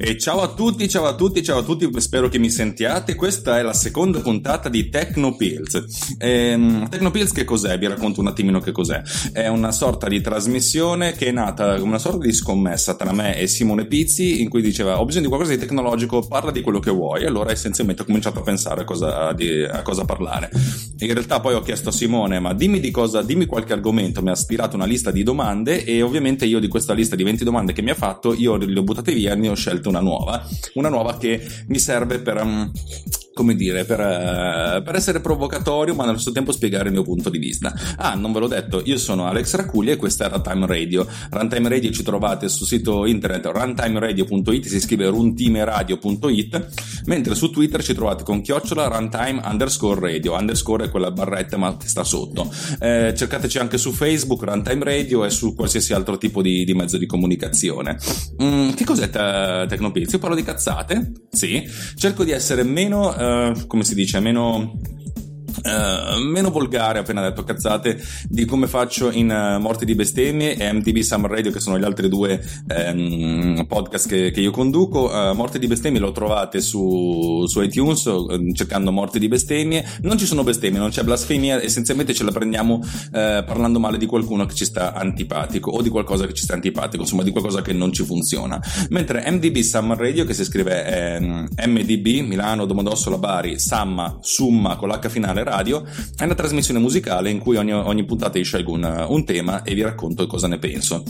E ciao a tutti, ciao a tutti, ciao a tutti, spero che mi sentiate. Questa è la seconda puntata di Tecnopills. Ehm, Tecnopills che cos'è? Vi racconto un attimino che cos'è. È una sorta di trasmissione che è nata come una sorta di scommessa tra me e Simone Pizzi in cui diceva ho bisogno di qualcosa di tecnologico, parla di quello che vuoi. Allora essenzialmente ho cominciato a pensare a cosa, di, a cosa parlare. In realtà poi ho chiesto a Simone ma dimmi di cosa, dimmi qualche argomento, mi ha ispirato una lista di domande e ovviamente io di questa lista di 20 domande che mi ha fatto, io le ho buttate via e ne ho scelto una nuova, una nuova che mi serve per, um, come dire, per, uh, per, essere provocatorio, ma nello stesso tempo spiegare il mio punto di vista. Ah, non ve l'ho detto, io sono Alex Racuglia e questa è Runtime Radio. Runtime Radio ci trovate sul sito internet runtimeradio.it, si scrive runtimeradio.it, mentre su Twitter ci trovate con chiocciola runtime underscore radio, underscore è quella barretta ma che sta sotto. Eh, cercateci anche su Facebook, Runtime Radio e su qualsiasi altro tipo di, di mezzo di comunicazione. Mm, che cos'è te- Tecnopilz? Io parlo di cazzate, sì, cerco di essere meno, uh, come si dice, meno Uh, meno volgare, appena detto cazzate, di come faccio in uh, Morti di Bestemmie e MTV Summer Radio, che sono gli altri due um, podcast che, che, io conduco. Uh, Morti di Bestemmie lo trovate su, su iTunes cercando Morti di Bestemmie. Non ci sono bestemmie, non c'è blasfemia, essenzialmente ce la prendiamo parlando male di qualcuno che ci sta antipatico o di qualcosa che ci sta antipatico, insomma di qualcosa che non ci funziona. Mentre MDB Summer Radio, che si scrive ehm, MDB, Milano, Domodossola, Bari, Samma, Summa con l'H finale radio è una trasmissione musicale in cui ogni, ogni puntata io scelgo un, un, tema e vi racconto cosa ne penso.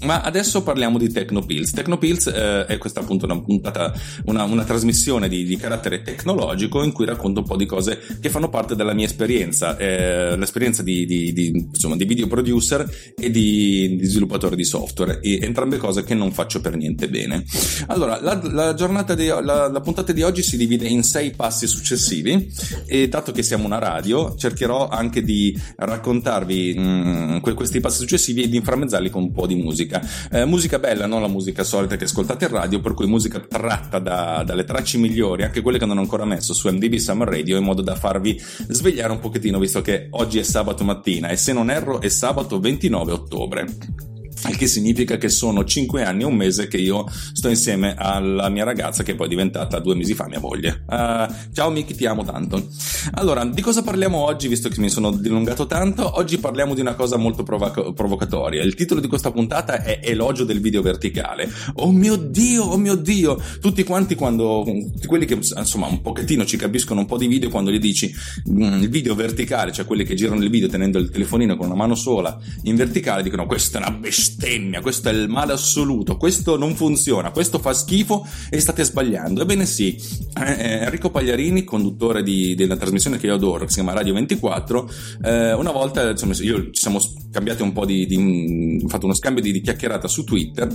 Ma adesso parliamo di Tecnopills. Tecnopills eh, è questa appunto una puntata, una, una trasmissione di, di, carattere tecnologico in cui racconto un po' di cose che fanno parte della mia esperienza, eh, l'esperienza di, di, di, insomma, di video producer e di, sviluppatore di software, e entrambe cose che non faccio per niente bene. Allora, la, la giornata di, la, la puntata di oggi si divide in sei passi successivi e dato che siamo una radio cercherò anche di raccontarvi mh, mm, questi passi successivi e di inframmezzarli con un po' di musica. Eh, musica bella, non la musica solita che ascoltate in radio, per cui musica tratta da, dalle tracce migliori, anche quelle che non ho ancora messo su MDB Summer Radio, in modo da farvi svegliare un pochettino, visto che oggi è sabato mattina e se non erro è sabato 29 ottobre il che significa che sono 5 anni e un mese che io sto insieme alla mia ragazza che poi è diventata due mesi fa mia moglie. Uh, ciao Miki, ti amo tanto. Allora, di cosa parliamo oggi, visto che mi sono dilungato tanto? Oggi parliamo di una cosa molto provoc- provocatoria. Il titolo di questa puntata è Elogio del video verticale. Oh mio Dio, oh mio Dio! Tutti quanti quando, quelli che insomma un pochettino ci capiscono un po' di video, quando gli dici mm, il video verticale, cioè quelli che girano il video tenendo il telefonino con una mano sola in verticale, dicono questa è una bestia bestemmia, questo è il male assoluto, questo non funziona, questo fa schifo e state sbagliando. Ebbene sì, eh, eh, Enrico Pagliarini, conduttore di, della trasmissione che io adoro, che si chiama Radio 24, eh, una volta insomma, io, ci siamo scambiati un po' di, di fatto uno scambio di, di, chiacchierata su Twitter,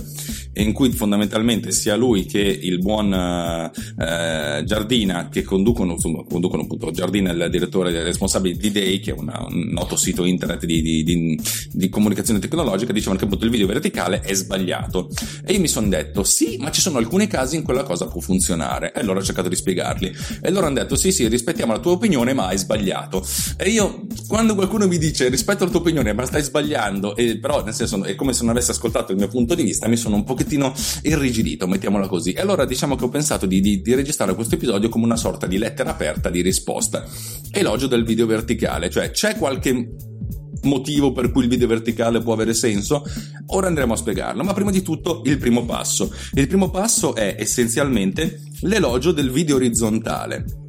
in cui fondamentalmente sia lui che il buon eh, Giardina, che conducono, insomma, conducono appunto Giardina, il direttore responsabile di Day, che è una, un noto sito internet di, di comunicazione tecnologica, dicevano che appunto il video verticale è sbagliato. E io mi sono detto, sì, ma ci sono alcuni casi in cui la cosa può funzionare. E allora ho cercato di spiegarli. E loro hanno detto, sì, sì, rispettiamo la tua opinione, ma hai sbagliato. E io, quando qualcuno mi dice, rispetto la tua opinione, ma stai sbagliando, e, però nel senso, è come se non avesse ascoltato il mio punto di vista, mi sono un pochettino irrigidito, mettiamola così. E allora diciamo che ho pensato di, di, di registrare questo episodio come una sorta di lettera aperta di risposta. Elogio del video verticale, cioè c'è qualche motivo per cui il video verticale può avere senso? Ora andremo a spiegarlo, ma prima di tutto il primo passo. Il primo passo è essenzialmente l'elogio del video orizzontale.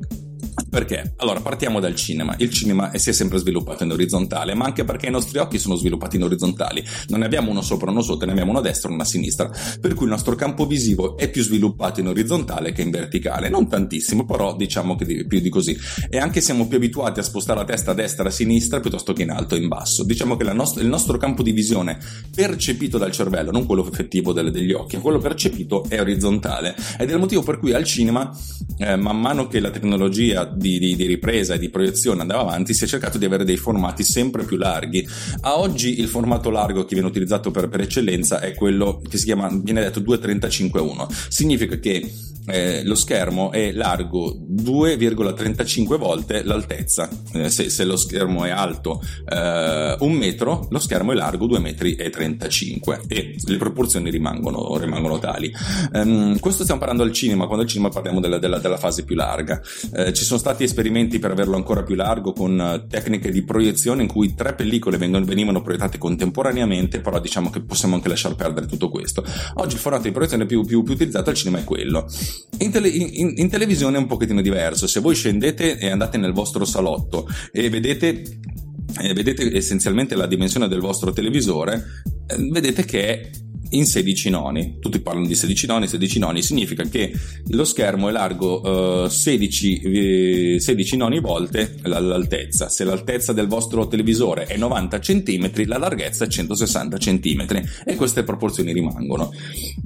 Perché? Allora, partiamo dal cinema. Il cinema si è sempre sviluppato in orizzontale, ma anche perché i nostri occhi sono sviluppati in orizzontali. Non ne abbiamo uno sopra, uno sotto, ne abbiamo uno a destra uno a sinistra. Per cui il nostro campo visivo è più sviluppato in orizzontale che in verticale. Non tantissimo, però diciamo che più di così. E anche siamo più abituati a spostare la testa a destra e a sinistra piuttosto che in alto e in basso. Diciamo che nost- il nostro campo di visione percepito dal cervello, non quello effettivo delle, degli occhi, quello percepito è orizzontale. Ed è il motivo per cui al cinema, eh, man mano che la tecnologia di, di, di, ripresa e di proiezione andava avanti, si è cercato di avere dei formati sempre più larghi. A oggi il formato largo che viene utilizzato per, per eccellenza è quello che si chiama, viene detto 2.35.1. Significa che eh, lo schermo è largo 2,35 volte l'altezza. Eh, se, se, lo schermo è alto eh, un metro, lo schermo è largo 2,35 metri e le proporzioni rimangono, rimangono tali. Um, questo stiamo parlando al cinema, quando al cinema parliamo della, della, della fase più larga. Eh, ci sono stati esperimenti per averlo ancora più largo con uh, tecniche di proiezione in cui tre pellicole venivano proiettate contemporaneamente, però diciamo che possiamo anche lasciar perdere tutto questo. Oggi il formato di proiezione più, più, più utilizzato al cinema è quello. In, tele, in, in, televisione è un pochettino diverso. Se voi scendete e andate nel vostro salotto e vedete, eh, vedete essenzialmente la dimensione del vostro televisore, eh, vedete che è in 16 noni. Tutti parlano di 16 noni, 16 noni significa che lo schermo è largo uh, 16, 16 noni volte l'altezza. Se l'altezza del vostro televisore è 90 cm, la larghezza è 160 cm e queste proporzioni rimangono.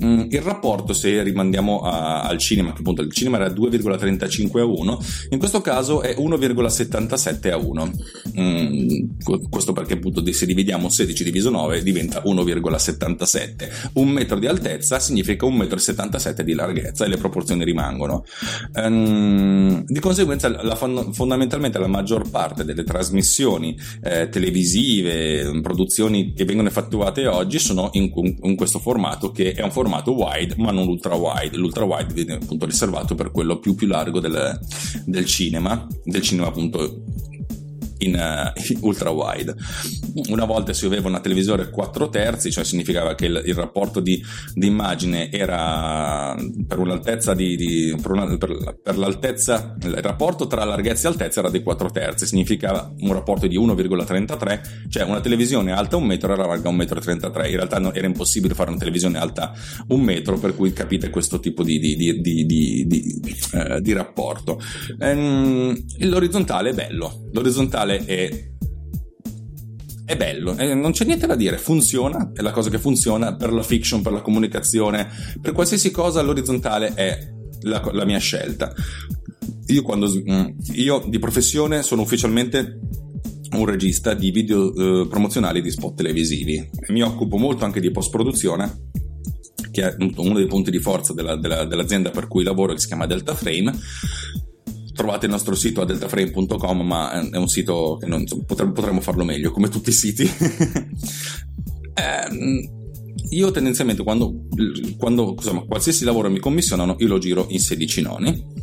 Mm, il rapporto, se rimandiamo a, al cinema, che appunto il cinema era 2,35 a 1, in questo caso è 1,77 a 1. Mm, questo perché appunto se dividiamo 16 diviso 9 diventa 1,77 un metro di altezza significa un metro e 77 di larghezza e le proporzioni rimangono. Um, di conseguenza, la, fondamentalmente la maggior parte delle trasmissioni eh, televisive, produzioni che vengono effettuate oggi sono in, in, questo formato che è un formato wide ma non ultra wide. L'ultra wide viene appunto riservato per quello più più largo del, del cinema, del cinema appunto in, uh, ultra wide. Una volta si aveva una televisore 4 terzi, cioè significava che il, il rapporto di, di, immagine era per un'altezza di, di per, una, per, per, l'altezza, il rapporto tra larghezza e altezza era di 4 terzi, significava un rapporto di 1,33, cioè una televisione alta un metro era larga 1,33 m. In realtà no, era impossibile fare una televisione alta un metro, per cui capite questo tipo di, di, eh, rapporto. Ehm, l'orizzontale è bello, l'orizzontale è è bello, eh, non c'è niente da dire, funziona, è la cosa che funziona per la fiction, per la comunicazione, per qualsiasi cosa l'orizzontale è la, la mia scelta. Io, quando, mm, io di professione sono ufficialmente un regista di video eh, promozionali di spot televisivi. Mi occupo molto anche di post produzione che è uno dei punti di forza della, della, dell'azienda per cui lavoro che si chiama Delta Frame trovate il nostro sito a deltaframe.com, ma è un sito che non, insomma, potremmo, potremmo, farlo meglio, come tutti i siti. eh, io tendenzialmente quando, quando insomma, qualsiasi lavoro mi commissionano, io lo giro in 16 noni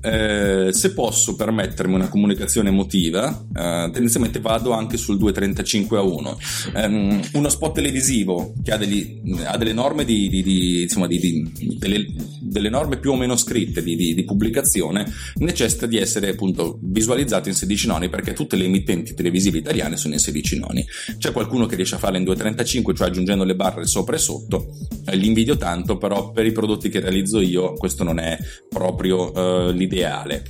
eh, se posso permettermi una comunicazione emotiva, eh, tendenzialmente vado anche sul 2.35 a 1. Um, uno spot televisivo che ha, degli, ha delle norme, di, di, di, insomma, delle, delle, norme più o meno scritte di, pubblicazione necessita di essere appunto visualizzato in 16 noni perché tutte le emittenti televisive italiane sono in 16 noni. C'è qualcuno che riesce a farle in 2.35, cioè aggiungendo le barre sopra e sotto. Eh, li tanto, però per i prodotti che realizzo io questo non è proprio l'idea ideale.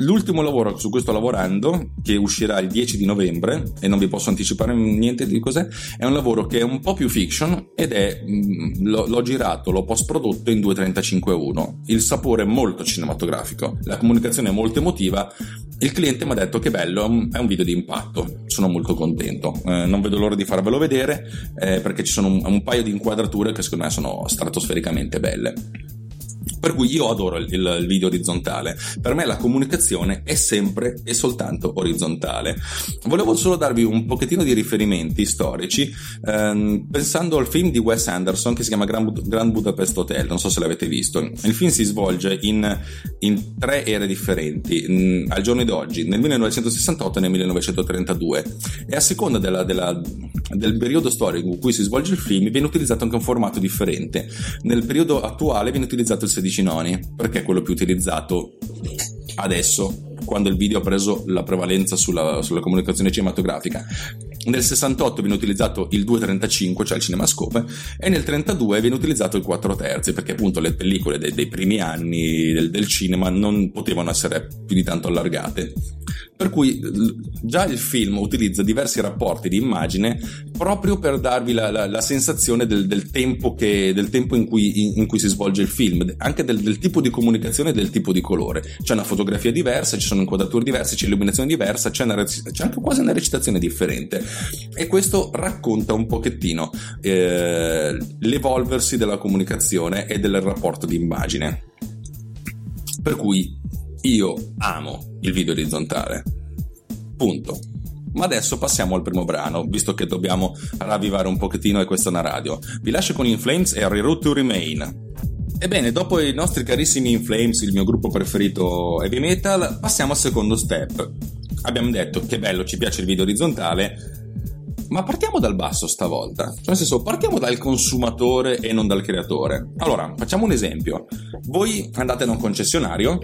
L'ultimo lavoro su cui sto lavorando, che uscirà il 10 di novembre, e non vi posso anticipare niente di cos'è, è un lavoro che è un po' più fiction ed è, mm, l'ho, l'ho, girato, l'ho post prodotto in 2.35.1. Il sapore è molto cinematografico, la comunicazione è molto emotiva. Il cliente mi ha detto che bello, è un video di impatto, sono molto contento. Eh, non vedo l'ora di farvelo vedere eh, perché ci sono un, un paio di inquadrature che secondo me sono stratosfericamente belle. Per cui io adoro il, il, video orizzontale. Per me la comunicazione è sempre e soltanto orizzontale. Volevo solo darvi un pochettino di riferimenti storici, ehm, pensando al film di Wes Anderson che si chiama Grand, Grand, Budapest Hotel. Non so se l'avete visto. Il film si svolge in, in tre ere differenti, mh, al giorno d'oggi, nel 1968 e nel 1932. E a seconda della, della, del periodo storico in cui si svolge il film, viene utilizzato anche un formato differente. Nel periodo attuale viene utilizzato il 16 noni, perché è quello più utilizzato adesso quando il video ha preso la prevalenza sulla, sulla comunicazione cinematografica. Nel 68 viene utilizzato il 2.35, cioè il cinemascope, e nel 32 viene utilizzato il 4 terzi, perché appunto le pellicole dei, dei primi anni del, del cinema non potevano essere più di tanto allargate. Per cui già il film utilizza diversi rapporti di immagine proprio per darvi la, la, la sensazione del, del, tempo, che, del tempo in, cui, in, in, cui, si svolge il film, anche del, del, tipo di comunicazione e del tipo di colore. C'è una fotografia diversa, ci sono inquadrature diverse, c'è illuminazione diversa, c'è, una, c'è anche quasi una recitazione differente. E questo racconta un pochettino eh, l'evolversi della comunicazione e del rapporto di immagine. Per cui io amo il video orizzontale. Punto. Ma adesso passiamo al primo brano, visto che dobbiamo ravvivare un pochettino e questa è una radio. Vi lascio con In Flames e Reroute to Remain. Ebbene, dopo i nostri carissimi In Flames, il mio gruppo preferito heavy metal, passiamo al secondo step. Abbiamo detto che bello, ci piace il video orizzontale, ma partiamo dal basso stavolta. Cioè, nel senso, partiamo dal consumatore e non dal creatore. Allora, facciamo un esempio. Voi andate da un concessionario,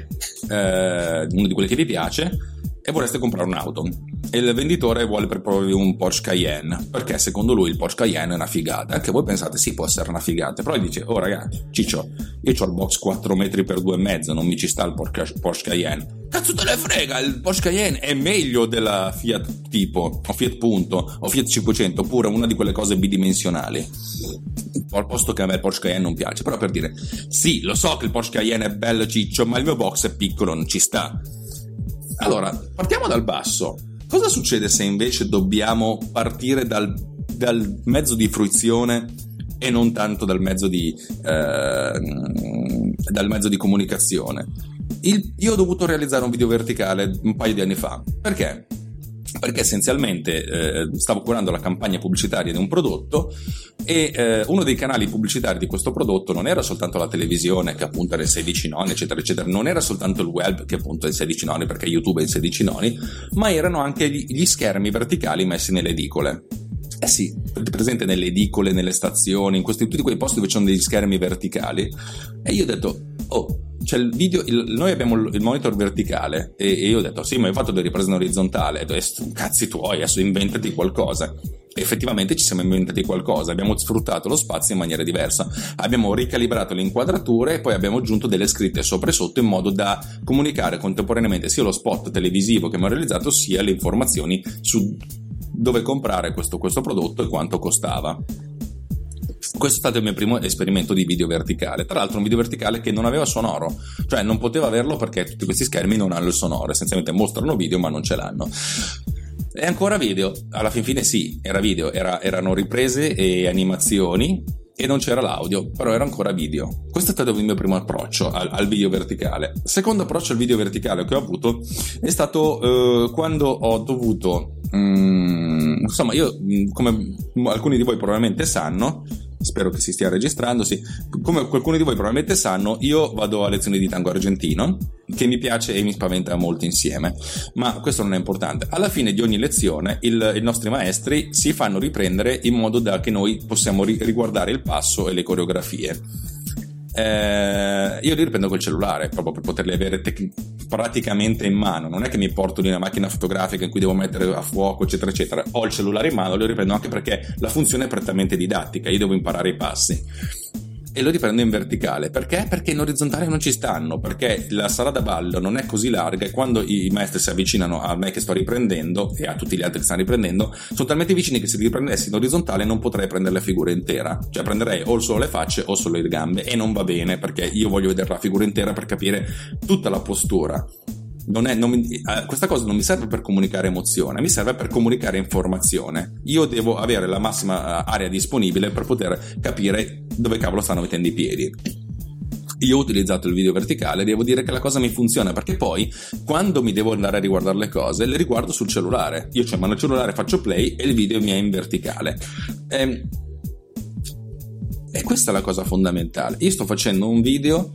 eh, uno di quelli che vi piace, e vorreste comprare un'auto. E il venditore vuole proporvi un Porsche Cayenne perché secondo lui il Porsche Cayenne è una figata che voi pensate sì può essere una figata però gli dice oh ragazzi Ciccio io ho il box 4 metri per 2,5 non mi ci sta il Porsche Cayenne. Cazzo te ne frega il Porsche Cayenne è meglio della Fiat tipo o Fiat Punto o Fiat 500 oppure una di quelle cose bidimensionali. Al posto che a me il Porsche Cayenne non piace. Però per dire sì lo so che il Porsche Cayenne è bello ciccio ma il mio box è piccolo non ci sta allora, partiamo dal basso. Cosa succede se invece dobbiamo partire dal, dal mezzo di fruizione e non tanto dal mezzo di, eh, dal mezzo di comunicazione? Il, io ho dovuto realizzare un video verticale un paio di anni fa. Perché? Perché essenzialmente eh, stavo curando la campagna pubblicitaria di un prodotto e eh, uno dei canali pubblicitari di questo prodotto non era soltanto la televisione che appunto era in 16 noni eccetera eccetera, non era soltanto il web che appunto è in 16 noni perché YouTube è in 16 noni, ma erano anche gli, gli schermi verticali messi nelle edicole. Eh sì, presente nelle edicole, nelle stazioni, in questi, tutti quei posti dove ci sono degli schermi verticali. E io ho detto, oh, cioè il video, il, noi abbiamo il monitor verticale. E, e, io ho detto sì ma hai fatto delle riprese orizzontale. E detto cazzi tuoi adesso inventati qualcosa. Effettivamente ci siamo inventati qualcosa abbiamo sfruttato lo spazio in maniera diversa. Abbiamo ricalibrato le inquadrature e poi abbiamo aggiunto delle scritte sopra e sotto in modo da comunicare contemporaneamente sia lo spot televisivo che abbiamo realizzato sia le informazioni su dove comprare questo, questo prodotto e quanto costava questo è stato il mio primo esperimento di video verticale. Tra l'altro, un video verticale che non aveva sonoro, cioè non poteva averlo perché tutti questi schermi non hanno il sonoro, essenzialmente mostrano video ma non ce l'hanno. E ancora video, alla fin fine sì, era video, era, erano riprese e animazioni e non c'era l'audio, però era ancora video. Questo è stato il mio primo approccio al, al video verticale. Secondo approccio al video verticale che ho avuto è stato eh, quando ho dovuto... Mm, insomma, io, come alcuni di voi probabilmente sanno, spero che si stia registrando. Sì. Come qualcuno di voi probabilmente sanno, io vado a lezioni di tango argentino, che mi piace e mi spaventa molto insieme, ma questo non è importante. Alla fine di ogni lezione il, i nostri maestri si fanno riprendere in modo da che noi possiamo ri- riguardare il passo e le coreografie eh, io li riprendo col cellulare proprio per poterli avere tec- praticamente in mano. Non è che mi porto di una macchina fotografica in cui devo mettere a fuoco, eccetera, eccetera. Ho il cellulare in mano, li riprendo anche perché la funzione è prettamente didattica, io devo imparare i passi e lo riprendo in verticale. Perché? Perché in orizzontale non ci stanno, perché la sala da ballo non è così larga e quando i maestri si avvicinano a me che sto riprendendo e a tutti gli altri che stanno riprendendo, sono talmente vicini che se li riprendessi in orizzontale non potrei prendere la figura intera. Cioè prenderei o solo le facce o solo le gambe e non va bene perché io voglio vedere la figura intera per capire tutta la postura non è, non mi, eh, questa cosa non mi serve per comunicare emozione, mi serve per comunicare informazione. Io devo avere la massima eh, area disponibile per poter capire dove cavolo stanno mettendo i piedi. Io ho utilizzato il video verticale, devo dire che la cosa mi funziona perché poi quando mi devo andare a riguardare le cose, le riguardo sul cellulare. Io c'ho mano il cellulare, faccio play e il video mi è in verticale. E, ehm, e questa è la cosa fondamentale. Io sto facendo un video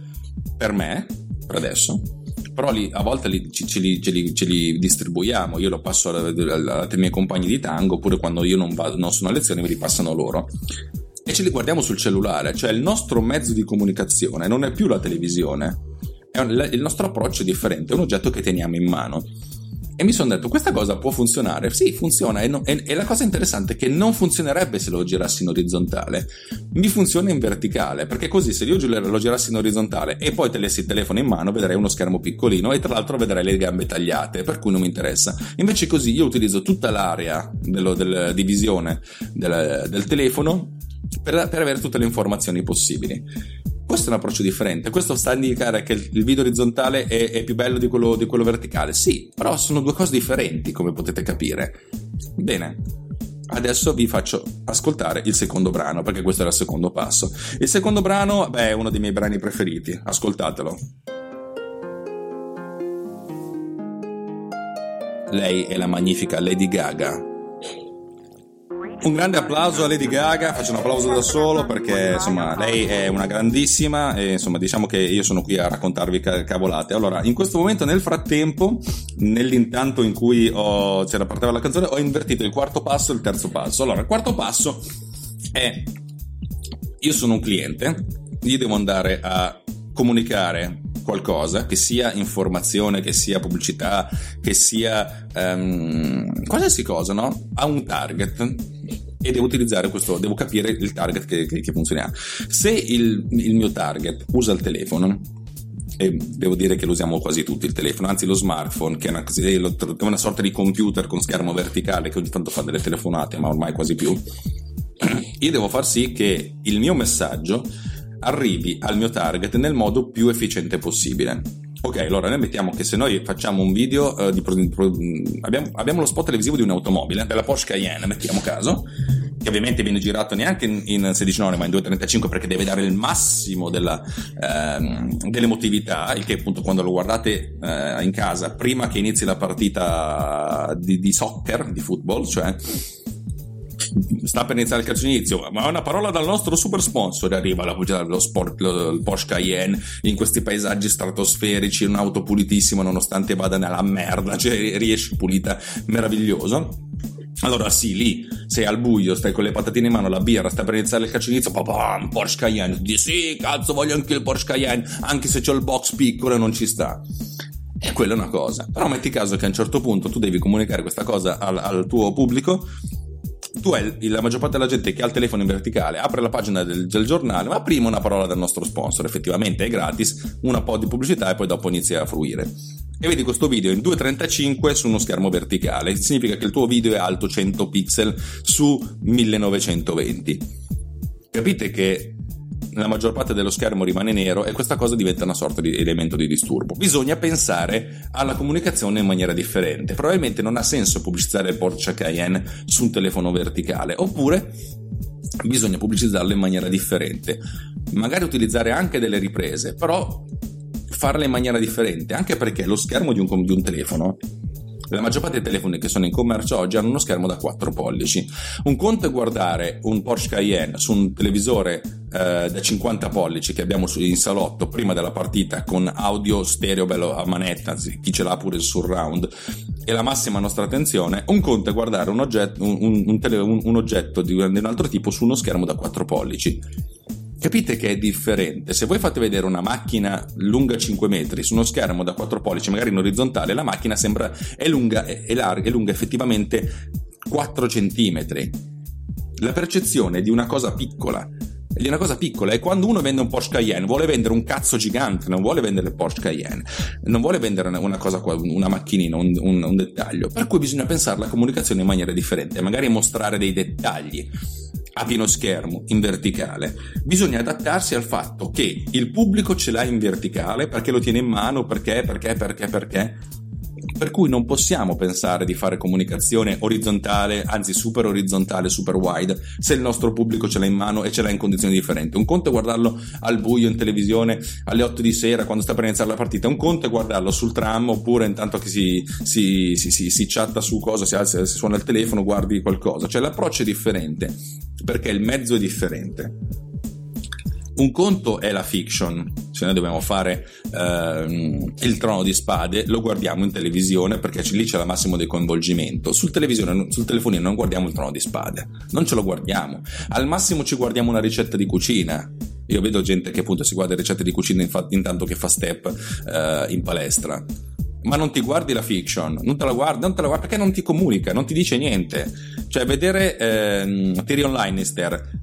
per me, per adesso, però li, a volte li, ce, ce, li, ce, ce, li, distribuiamo, io lo passo ai miei compagni di tango, oppure quando io non, vado, non sono a lezione me li passano loro. E ce li guardiamo sul cellulare, cioè il nostro mezzo di comunicazione non è più la televisione, un, il nostro approccio è differente, è un oggetto che teniamo in mano. E mi sono detto, questa cosa può funzionare? Sì, funziona. E, no, e, e, la cosa interessante è che non funzionerebbe se lo girassi in orizzontale. Mi funziona in verticale, perché così se io lo girassi in orizzontale e poi telessi il telefono in mano, vedrei uno schermo piccolino e tra l'altro vedrei le gambe tagliate, per cui non mi interessa. Invece così io utilizzo tutta l'area dello, del, di visione del, del telefono per, per avere tutte le informazioni possibili. Questo è un approccio differente. Questo sta a indicare che il video orizzontale è, è più bello di quello, di quello verticale. Sì, però sono due cose differenti, come potete capire. Bene, Adesso vi faccio ascoltare il secondo brano, perché questo era il secondo passo. Il secondo brano, beh, è uno dei miei brani preferiti. Ascoltatelo. Lei è la magnifica Lady Gaga un grande applauso a Lady Gaga, faccio un applauso da solo perché insomma lei è una grandissima e insomma diciamo che io sono qui a raccontarvi cavolate. Allora, in questo momento nel frattempo, nell'intanto in cui ho, c'era parteva la canzone, ho invertito il quarto passo e il terzo passo. Allora, il quarto passo è io sono un cliente, io devo andare a comunicare qualcosa, che sia informazione, che sia pubblicità, che sia um, qualsiasi cosa, no? A un target e devo utilizzare questo, devo capire il target che, che, che funziona. Se il, il mio target usa il telefono, e devo dire che lo usiamo quasi tutti il telefono, anzi lo smartphone, che è una, è una, sorta di computer con schermo verticale che ogni tanto fa delle telefonate, ma ormai quasi più. Io devo far sì che il mio messaggio arrivi al mio target nel modo più efficiente possibile. Ok, allora noi mettiamo che se noi facciamo un video uh, di, pro, abbiamo, abbiamo, lo spot televisivo di un'automobile, della Porsche Cayenne, mettiamo caso, che ovviamente viene girato neanche in, in 16.9 ma in 2.35 perché deve dare il massimo della, uh, dell'emotività, il che appunto quando lo guardate uh, in casa prima che inizi la partita di, di soccer, di football, cioè sta per iniziare il calcio inizio, ma una parola dal nostro super sponsor arriva la pubblicità dello sport, lo, il Porsche Cayenne in questi paesaggi stratosferici, un'auto pulitissima nonostante vada nella merda, cioè riesce pulita, meraviglioso. Allora sì, lì sei al buio, stai con le patatine in mano, la birra, stai per iniziare il calcio inizio, papà, Porsche Cayenne, dici sì, cazzo, voglio anche il Porsche Cayenne, anche se c'ho il box piccolo e non ci sta. E quella è una cosa. Però metti caso che a un certo punto tu devi comunicare questa cosa al, al tuo pubblico tu hai la maggior parte della gente che ha il telefono in verticale, apre la pagina del, del, giornale, ma prima una parola del nostro sponsor, effettivamente è gratis, un po' di pubblicità e poi dopo inizia a fruire. E vedi questo video in 2.35 su uno schermo verticale, significa che il tuo video è alto 100 pixel su 1920. Capite che la maggior parte dello schermo rimane nero e questa cosa diventa una sorta di elemento di disturbo. Bisogna pensare alla comunicazione in maniera differente. Probabilmente non ha senso pubblicizzare il Porsche Cayenne su un telefono verticale, oppure bisogna pubblicizzarlo in maniera differente. Magari utilizzare anche delle riprese, però farle in maniera differente, anche perché lo schermo di un, di un telefono la maggior parte dei telefoni che sono in commercio oggi hanno uno schermo da 4 pollici. Un conto è guardare un Porsche Cayenne su un televisore eh, da 50 pollici che abbiamo in salotto prima della partita con audio stereo bello a manetta, chi ce l'ha pure il surround e la massima nostra attenzione. Un conto è guardare un oggetto, un, un, un, un oggetto di un altro tipo su uno schermo da 4 pollici Capite che è differente. Se voi fate vedere una macchina lunga 5 metri su uno schermo da 4 pollici, magari in orizzontale, la macchina sembra è lunga, è, larga, è lunga effettivamente 4 centimetri. La percezione di una cosa piccola di una cosa piccola è quando uno vende un Porsche Cayenne vuole vendere un cazzo gigante non vuole vendere Porsche Cayenne non vuole vendere una cosa una macchinina un, un, un dettaglio per cui bisogna pensare alla comunicazione in maniera differente magari mostrare dei dettagli a pieno schermo in verticale, bisogna adattarsi al fatto che il pubblico ce l'ha in verticale perché lo tiene in mano, perché, perché, perché, perché. Per cui non possiamo pensare di fare comunicazione orizzontale, anzi super orizzontale, super wide, se il nostro pubblico ce l'ha in mano e ce l'ha in condizioni differenti. Un conto è guardarlo al buio in televisione alle 8 di sera quando sta per iniziare la partita, un conto è guardarlo sul tram oppure intanto che si, si, si, si, si chatta su cosa, si, alza, si suona il telefono, guardi qualcosa. Cioè l'approccio è differente perché il mezzo è differente. Un conto è la fiction, se noi dobbiamo fare ehm, il trono di spade, lo guardiamo in televisione perché lì c'è la massimo del coinvolgimento. Sul, sul telefonino non guardiamo il trono di spade, non ce lo guardiamo. Al massimo ci guardiamo una ricetta di cucina. Io vedo gente che appunto si guarda ricette di cucina intanto che fa step eh, in palestra ma non ti guardi la fiction, non te la guardi, non te la guardi perché non ti comunica, non ti dice niente. Cioè, vedere ehm, Tyrion Lannister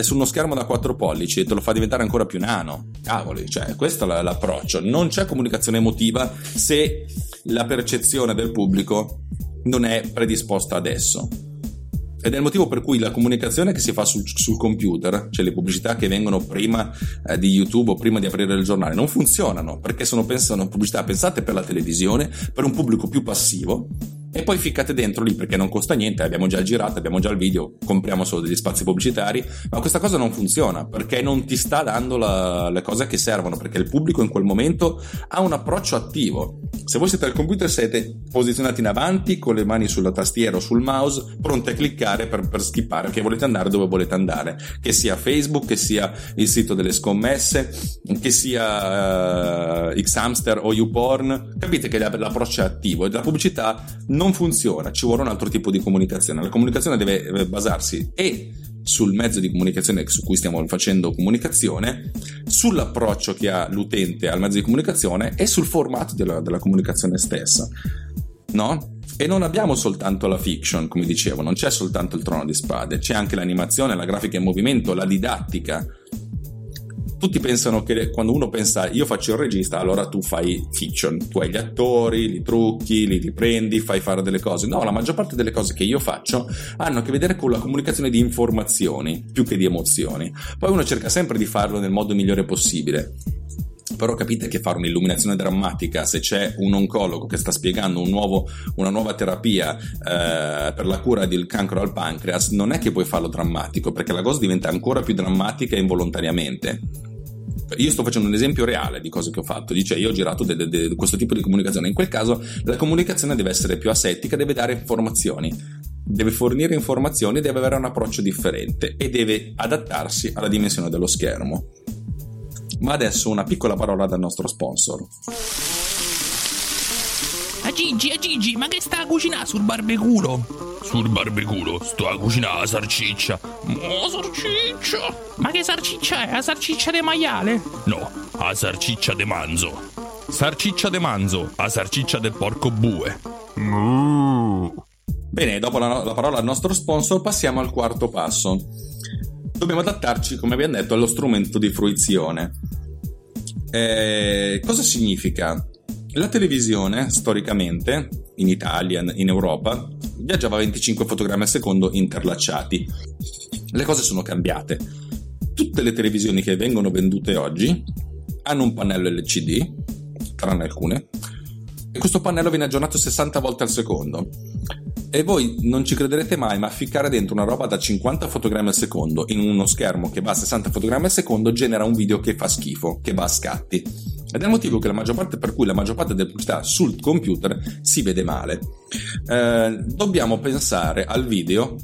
su uno schermo da 4 pollici te lo fa diventare ancora più nano. Cavoli, cioè, questo è l'approccio. Non c'è comunicazione emotiva se la percezione del pubblico non è predisposta adesso. Ed è il motivo per cui la comunicazione che si fa sul, sul computer, cioè le pubblicità che vengono prima eh, di YouTube o prima di aprire il giornale, non funzionano perché sono, sono pubblicità pensate per la televisione, per un pubblico più passivo e poi ficcate dentro lì perché non costa niente, abbiamo già girato, abbiamo già il video, compriamo solo degli spazi pubblicitari, ma questa cosa non funziona perché non ti sta dando la, le cose che servono, perché il pubblico in quel momento ha un approccio attivo. Se voi siete al computer siete posizionati in avanti con le mani sulla tastiera o sul mouse, pronti a cliccare per, per skippare, che volete andare dove volete andare, che sia Facebook, che sia il sito delle scommesse, che sia uh, Xhamster o YouPorn, capite che l'approccio è attivo e la pubblicità non funziona, ci vuole un altro tipo di comunicazione. La comunicazione deve basarsi e sul mezzo di comunicazione su cui stiamo facendo comunicazione, sull'approccio che ha l'utente al mezzo di comunicazione e sul formato della, della comunicazione stessa. No? E non abbiamo soltanto la fiction, come dicevo, non c'è soltanto il trono di spade, c'è anche l'animazione, la grafica in movimento, la didattica, tutti pensano che quando uno pensa io faccio il regista, allora tu fai fiction, tu hai gli attori, li trucchi, li riprendi, fai fare delle cose. No, la maggior parte delle cose che io faccio hanno a che vedere con la comunicazione di informazioni più che di emozioni. Poi uno cerca sempre di farlo nel modo migliore possibile però capite che fare un'illuminazione drammatica se c'è un oncologo che sta spiegando un nuovo, una nuova terapia eh, per la cura del cancro al pancreas non è che puoi farlo drammatico perché la cosa diventa ancora più drammatica involontariamente io sto facendo un esempio reale di cose che ho fatto. Dice, io ho girato de, de, de, questo tipo di comunicazione. In quel caso la comunicazione deve essere più asettica, deve dare informazioni, deve fornire informazioni, deve avere un approccio differente e deve adattarsi alla dimensione dello schermo. Ma adesso una piccola parola dal nostro sponsor. A Gigi, a Gigi, ma che sta a cucinare sul barbeculo? Sul barbeculo sto a cucinare la sarciccia. Oh, sarciccia! Ma che sarciccia è? La sarciccia de maiale? No, la sarciccia de manzo. Sarciccia de manzo, la sarciccia del porco bue. Mm. Bene, dopo la, la parola al nostro sponsor passiamo al quarto passo. Dobbiamo adattarci, come abbiamo detto, allo strumento di fruizione. Eh, cosa significa? La televisione, storicamente, in Italia, in Europa, viaggiava a 25 fotogrammi al secondo interlacciati. Le cose sono cambiate. Tutte le televisioni che vengono vendute oggi hanno un pannello LCD, tranne alcune, e questo pannello viene aggiornato 60 volte al secondo. E voi non ci crederete mai, ma ficcare dentro una roba da 50 fotogrammi al secondo in uno schermo che va a 60 fotogrammi al secondo genera un video che fa schifo, che va a scatti. Ed è il motivo per cui la maggior parte delle pubblicità sul computer si vede male. Eh, dobbiamo pensare al video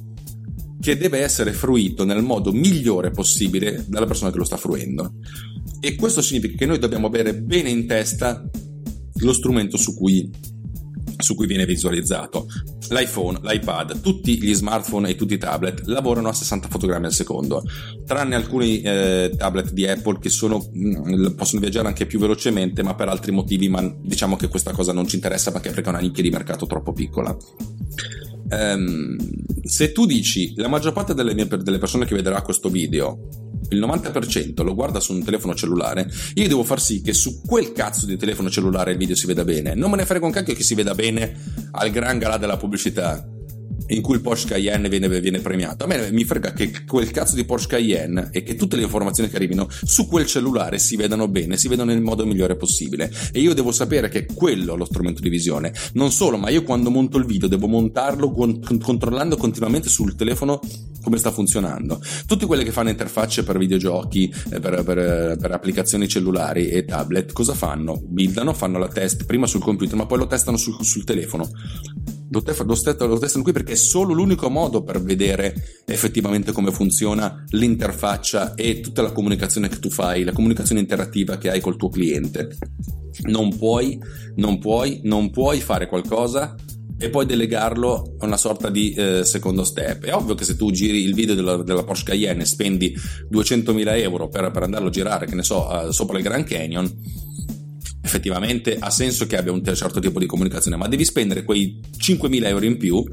che deve essere fruito nel modo migliore possibile dalla persona che lo sta fruendo. E questo significa che noi dobbiamo avere bene in testa lo strumento su cui su cui viene visualizzato. L'iPhone, l'iPad, tutti gli smartphone e tutti i tablet lavorano a 60 fotogrammi al secondo, tranne alcuni eh, tablet di Apple che sono, mh, mm, possono viaggiare anche più velocemente, ma per altri motivi, ma diciamo che questa cosa non ci interessa perché è una nicchia di mercato troppo piccola. Um, se tu dici la maggior parte delle, mie, delle persone che vedrà questo video il 90% lo guarda su un telefono cellulare, io devo far sì che su quel cazzo di telefono cellulare il video si veda bene. Non me ne frega un cacchio che si veda bene al gran galà della pubblicità in cui il Porsche Cayenne viene, viene, premiato. A me mi frega che quel cazzo di Porsche Cayenne e che tutte le informazioni che arrivino su quel cellulare si vedano bene, si vedano nel modo migliore possibile. E io devo sapere che quello è lo strumento di visione. Non solo, ma io quando monto il video devo montarlo con, controllando continuamente sul telefono come sta funzionando. Tutte quelle che fanno interfacce per videogiochi, eh, per, per, per applicazioni cellulari e tablet, cosa fanno? Buildano, fanno la test prima sul computer, ma poi lo testano sul, sul telefono Lo, te- lo, st- lo testano qui perché è solo l'unico modo per vedere effettivamente come funziona l'interfaccia e tutta la comunicazione che tu fai, la comunicazione interattiva che hai col tuo cliente. Non puoi, non puoi, non puoi fare qualcosa e poi delegarlo a una sorta di eh, secondo step. È ovvio che se tu giri il video della, della Porsche Cayenne e spendi 200.000 euro per, per andarlo a girare, che ne so, uh, sopra il Grand Canyon, effettivamente ha senso che abbia un certo tipo di comunicazione, ma devi spendere quei 5.000 euro in più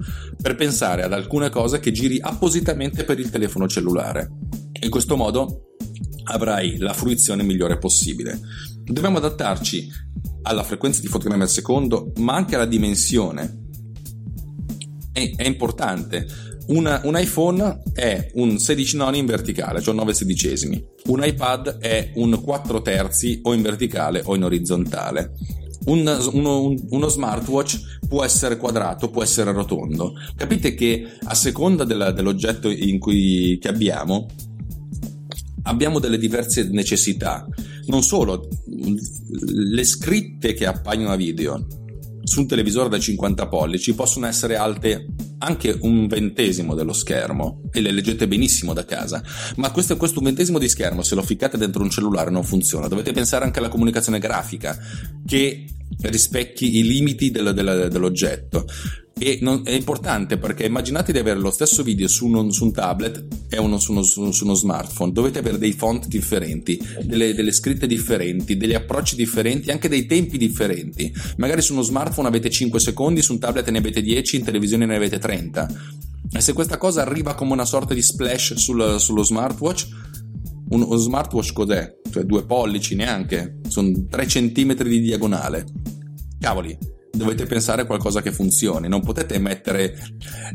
per pensare ad alcune cose che giri appositamente per il telefono cellulare. In questo modo avrai la fruizione migliore possibile. Dobbiamo adattarci alla frequenza di fotogrammi al secondo, ma anche alla dimensione è, è importante. Una, un iPhone è un 16 noni in verticale, cioè 9 sedicesimi. Un iPad è un 4 terzi o in verticale o in orizzontale. Un, uno, uno, smartwatch può essere quadrato, può essere rotondo. Capite che a seconda della, dell'oggetto cui, che abbiamo, abbiamo delle diverse necessità. Non solo, le scritte che appaiono a video su un televisore da 50 pollici possono essere alte anche un ventesimo dello schermo e le leggete benissimo da casa, ma questo, questo un ventesimo di schermo se lo ficcate dentro un cellulare non funziona, dovete pensare anche alla comunicazione grafica che rispecchi i limiti del, del, dell'oggetto. E non, è importante perché immaginate di avere lo stesso video su, uno, su un tablet e uno su, uno, su, uno, smartphone, dovete avere dei font differenti, delle, delle, scritte differenti, degli approcci differenti, anche dei tempi differenti. Magari su uno smartphone avete 5 secondi, su un tablet ne avete 10, in televisione ne avete 30. E se questa cosa arriva come una sorta di splash sul, sullo smartwatch, uno smartwatch cos'è? Cioè due pollici neanche, sono 3 cm di diagonale. Cavoli, dovete pensare a qualcosa che funzioni. Non potete mettere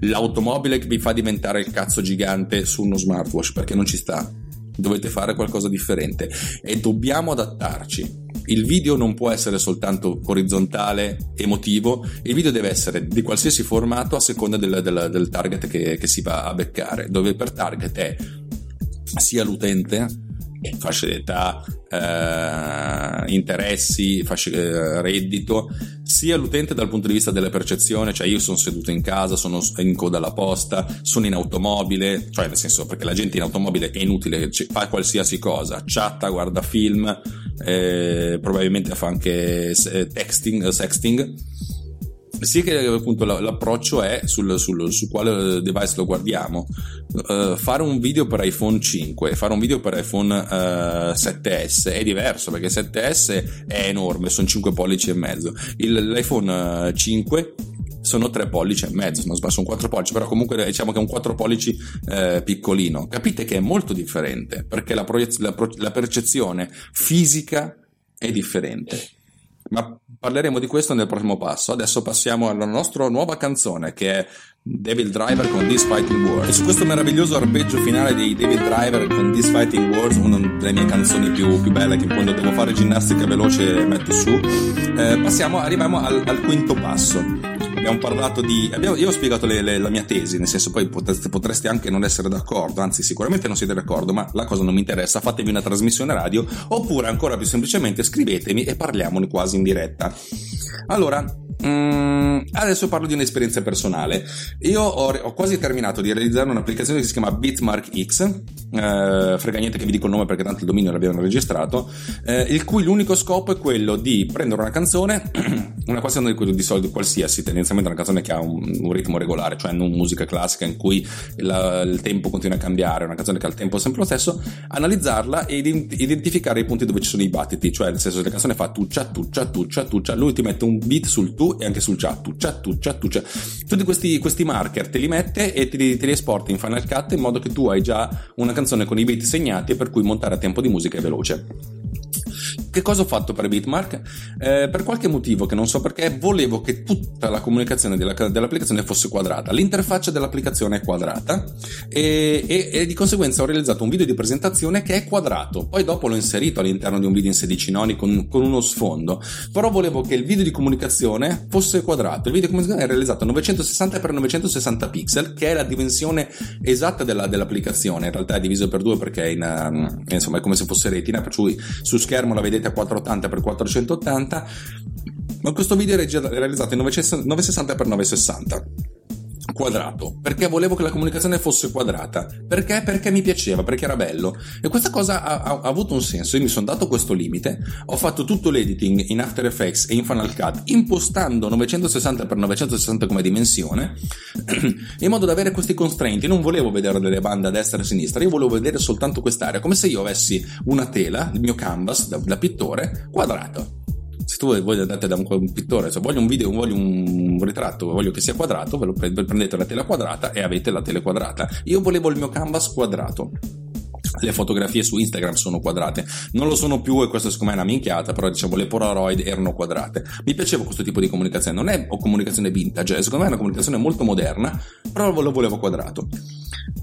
l'automobile che vi fa diventare il cazzo gigante su uno smartwatch perché non ci sta. Dovete fare qualcosa di differente e dobbiamo adattarci. Il video non può essere soltanto orizzontale, emotivo, il video deve essere di qualsiasi formato a seconda del, del, del target che, che si va a beccare, dove per target è sia l'utente fasce d'età, eh, interessi, fasce, eh, reddito, sia l'utente dal punto di vista della percezione, cioè io sono seduto in casa, sono in coda alla posta, sono in automobile, cioè nel senso perché la gente in automobile è inutile, fa qualsiasi cosa, chatta, guarda film, eh, probabilmente fa anche eh, texting, sexting sì che appunto l'approccio è sul, sul, su quale device lo guardiamo. Uh, fare un video per iPhone 5 e fare un video per iPhone uh, eh, 7S è diverso perché 7S è enorme, sono 5 pollici e mezzo. Il, l'iPhone 5 eh, sono 3 pollici e mezzo, non sbaglio, sono 4 pollici, però comunque diciamo che è un 4 pollici eh, piccolino. Capite che è molto differente perché la, proiez- la, pro- la percezione fisica è differente. Ma parleremo di questo nel prossimo passo. Adesso passiamo alla nostra nuova canzone che è Devil Driver con This Fighting Words. E su questo meraviglioso arpeggio finale di Devil Driver con This Fighting Words, una delle mie canzoni più, più belle che quando devo fare ginnastica veloce metto su, eh, passiamo, arriviamo al, al quinto passo abbiamo parlato di. Abbiamo, io ho spiegato le, le, la mia tesi, nel senso poi potreste, potreste, anche non essere d'accordo, anzi, sicuramente non siete d'accordo, ma la cosa non mi interessa. Fatevi una trasmissione radio oppure ancora più semplicemente scrivetemi e parliamone quasi in diretta. Allora, Mm, adesso parlo di un'esperienza personale. Io ho, ho, quasi terminato di realizzare un'applicazione che si chiama Bitmark X, eh, frega niente che vi dico il nome perché tanto il dominio l'abbiamo registrato, eh, il cui l'unico scopo è quello di prendere una canzone, una canzone di solito qualsiasi, tendenzialmente una canzone che ha un, un ritmo regolare, cioè non musica classica in cui la, il tempo continua a cambiare, una canzone che ha il tempo sempre lo stesso, analizzarla e identificare i punti dove ci sono i battiti, cioè nel senso che la canzone fa tuccia, tuccia, tuccia, tuccia, lui ti mette un beat sul tu e anche sul chat, chat, chat, chat. Tutti questi, questi marker te li mette e te li, te li esporta in Final Cut in modo che tu hai già una canzone con i beat segnati per cui montare a tempo di musica è veloce. Che cosa ho fatto per Bitmark? Eh, per qualche motivo che non so perché, volevo che tutta la comunicazione della, dell'applicazione fosse quadrata. L'interfaccia dell'applicazione è quadrata e, e, e, di conseguenza ho realizzato un video di presentazione che è quadrato. Poi dopo l'ho inserito all'interno di un video in 16 noni con, con uno sfondo. Però volevo che il video di comunicazione fosse quadrato. Il video di comunicazione è realizzato 960x960 pixel, che è la dimensione esatta della, dell'applicazione. In realtà è diviso per due perché è, in, um, insomma, è come se fosse retina, per cui su schermo la vedete a 480x480 Ma questo video regi- realizzato in 960x960 quadrato perché volevo che la comunicazione fosse quadrata. Perché? perché mi piaceva perché era bello. E questa cosa ha, ha, ha avuto un senso. Io mi sono dato questo limite ho fatto tutto l'editing in After Effects e in Final Cut impostando 960x960 come dimensione in modo da avere questi constraint io non volevo vedere delle bande a destra e a sinistra io volevo vedere soltanto quest'area come se io avessi una tela il mio canvas da, da pittore quadrato se tu voi andate da un, un pittore, se voglio un video, voglio un ritratto, voglio che sia quadrato, ve lo prendete la tela quadrata e avete la tela quadrata. Io volevo il mio canvas quadrato le fotografie su Instagram sono quadrate, non lo sono più e questo secondo me è una minchiata, però diciamo le Polaroid erano quadrate. Mi piaceva questo tipo di comunicazione, non è comunicazione vintage, secondo me è una comunicazione molto moderna, però lo volevo quadrato.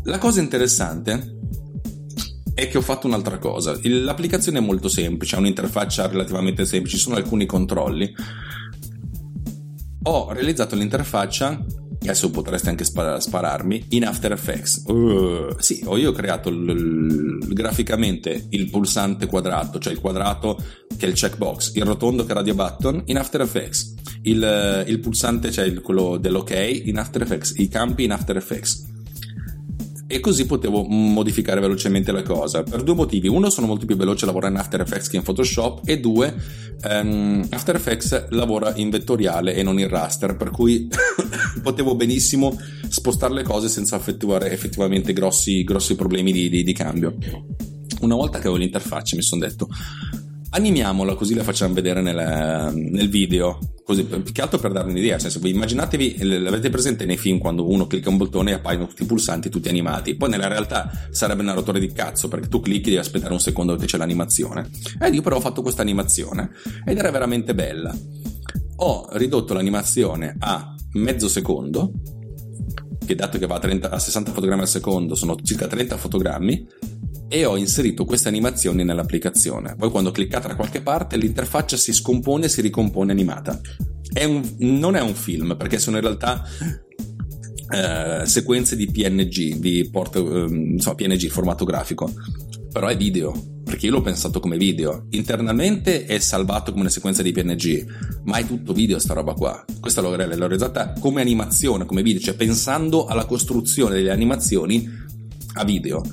La cosa interessante è che ho fatto un'altra cosa. L'applicazione è molto semplice, ha un'interfaccia relativamente semplice, ci sono alcuni controlli. Ho realizzato l'interfaccia adesso potreste anche spar- spararmi in After Effects uh, sì ho io creato l- l- graficamente il pulsante quadrato cioè il quadrato che è il checkbox il rotondo che è radio button in After Effects il, il pulsante cioè il, quello dell'ok in After Effects i campi in After Effects e così potevo modificare velocemente la cosa. Per due motivi. Uno sono molto più veloce a lavorare in After Effects che in Photoshop. E due um, After Effects lavora in vettoriale e non in raster. Per cui potevo benissimo spostare le cose senza effettuare effettivamente grossi, grossi problemi di, di, di cambio. Una volta che avevo l'interfaccia mi sono detto animiamola così la facciamo vedere nel, nel video. Così più che altro per darvi un'idea cioè, se immaginatevi l'avete presente nei film quando uno clicca un bottone e appaiono tutti i pulsanti tutti animati. Poi nella realtà sarebbe una rotore di cazzo perché tu clicchi e devi aspettare un secondo che c'è l'animazione. Ed io però ho fatto questa animazione ed era veramente bella. Ho ridotto l'animazione a mezzo secondo che dato che va a, 30, a 60 fotogrammi al secondo sono circa 30 fotogrammi e ho inserito queste animazioni nell'applicazione. Poi quando cliccate da qualche parte l'interfaccia si scompone e si ricompone animata. È un, non è un film perché sono in realtà eh, sequenze di PNG, di port, eh, insomma, PNG, formato grafico, però è video, perché io l'ho pensato come video. Internamente è salvato come una sequenza di PNG, ma è tutto video sta roba qua. Questa l'ho, l'ho realizzata come animazione, come video, cioè pensando alla costruzione delle animazioni a video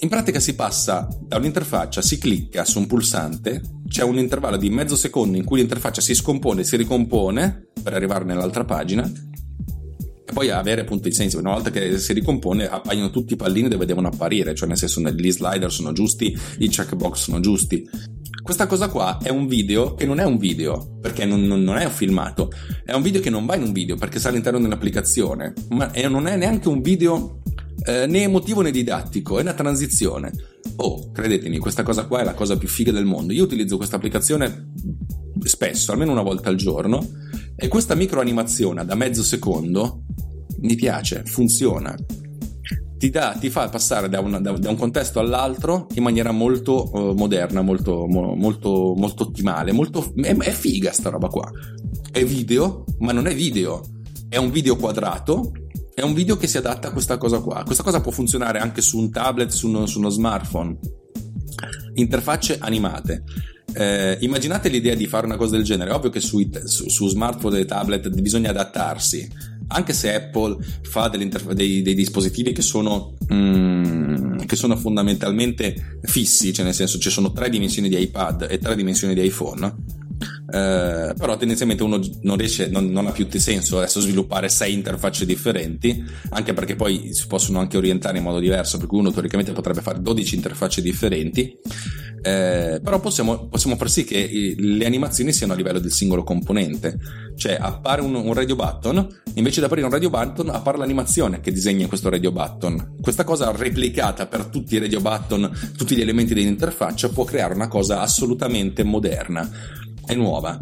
in pratica si passa da un'interfaccia, si clicca su un pulsante, c'è un intervallo di mezzo secondo in cui l'interfaccia si scompone, si ricompone per arrivare nell'altra pagina e poi avere appunto i sensi. Una volta che si ricompone appaiono tutti i pallini dove devono apparire, cioè nel senso gli slider sono giusti, i checkbox sono giusti. Questa cosa qua è un video che non è un video, perché non, non, non, è un filmato, è un video che non va in un video perché sta all'interno dell'applicazione, ma è, non è neanche un video eh, né emotivo né didattico, è una transizione. Oh, credetemi, questa cosa qua è la cosa più figa del mondo. Io utilizzo questa applicazione spesso, almeno una volta al giorno, e questa micro animazione da mezzo secondo mi piace, funziona. Ti, dà, ti fa passare da, una, da, da, un contesto all'altro in maniera molto uh, moderna, molto, mo, molto, molto ottimale. Molto, è, è figa sta roba qua. È video, ma non è video. È un video quadrato è un video che si adatta a questa cosa qua. Questa cosa può funzionare anche su un tablet, su uno, su uno smartphone. Interfacce animate. Eh, immaginate l'idea di fare una cosa del genere. Ovvio che su, su, su smartphone e tablet bisogna adattarsi. Anche se Apple fa dei, dei, dispositivi che sono, mm, che sono fondamentalmente fissi, cioè nel senso ci sono tre dimensioni di iPad e tre dimensioni di iPhone eh, però tendenzialmente uno non riesce, non, non, ha più senso adesso sviluppare sei interfacce differenti, anche perché poi si possono anche orientare in modo diverso, per cui uno teoricamente potrebbe fare 12 interfacce differenti, eh, però possiamo, possiamo, far sì che le animazioni siano a livello del singolo componente, cioè appare un, un radio button, invece di apparire un radio button appare l'animazione che disegna questo radio button. Questa cosa replicata per tutti i radio button, tutti gli elementi dell'interfaccia può creare una cosa assolutamente moderna è nuova.